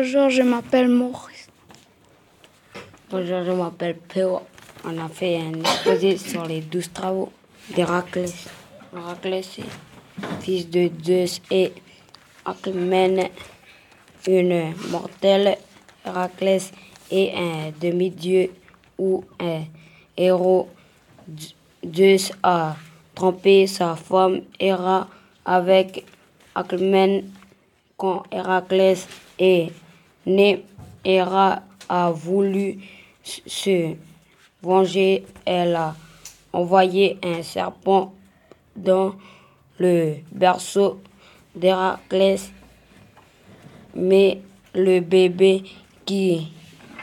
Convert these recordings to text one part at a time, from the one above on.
Bonjour, je m'appelle Maurice. Bonjour, je m'appelle Péo. On a fait un exposé sur les douze travaux d'Héraclès. Héraclès fils de Zeus et Alcmène, une mortelle. Héraclès est un demi-dieu ou un héros. Zeus a trompé sa femme Héra avec Alcmène quand Héraclès est né. Héra a voulu se venger. Elle a envoyé un serpent dans le berceau d'Héraclès, mais le bébé qui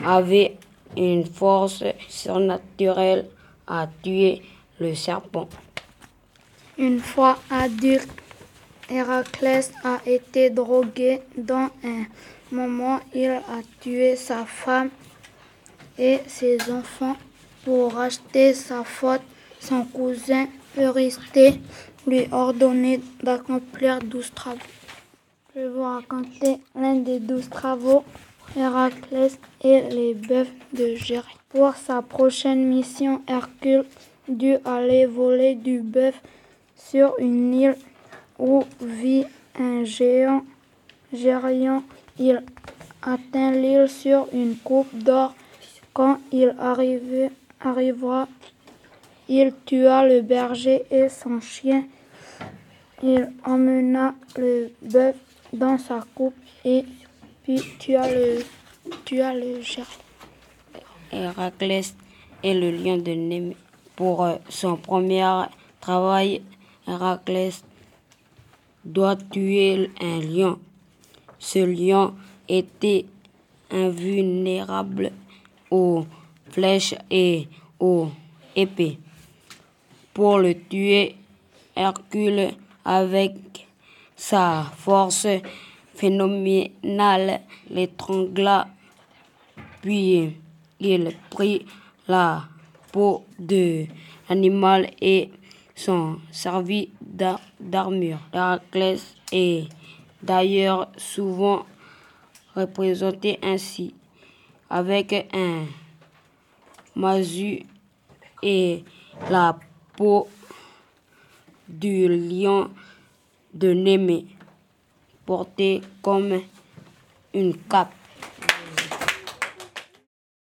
avait une force surnaturelle a tué le serpent. Une fois adulte, Héraclès a été drogué. Dans un moment, il a tué sa femme et ses enfants pour racheter sa faute. Son cousin Eurysthée lui ordonné d'accomplir douze travaux. Je vais vous raconter l'un des douze travaux, Héraclès et les bœufs de Gérée. Pour sa prochaine mission, Hercule dut aller voler du bœuf sur une île où vit un géant gériant. Il atteint l'île sur une coupe d'or. Quand il arriva, arriva, il tua le berger et son chien. Il emmena le bœuf dans sa coupe et puis tua le, tua le. Héraclès est le lion de Némée. Pour euh, son premier travail, Héraclès doit tuer un lion. Ce lion était invulnérable aux flèches et aux épées. Pour le tuer, Hercule, avec sa force phénoménale, l'étrangla, puis il prit la peau de l'animal et s'en servit d'armure. Héraclès est d'ailleurs souvent représenté ainsi, avec un masu et la peau du lion de Némée, portée comme une cape.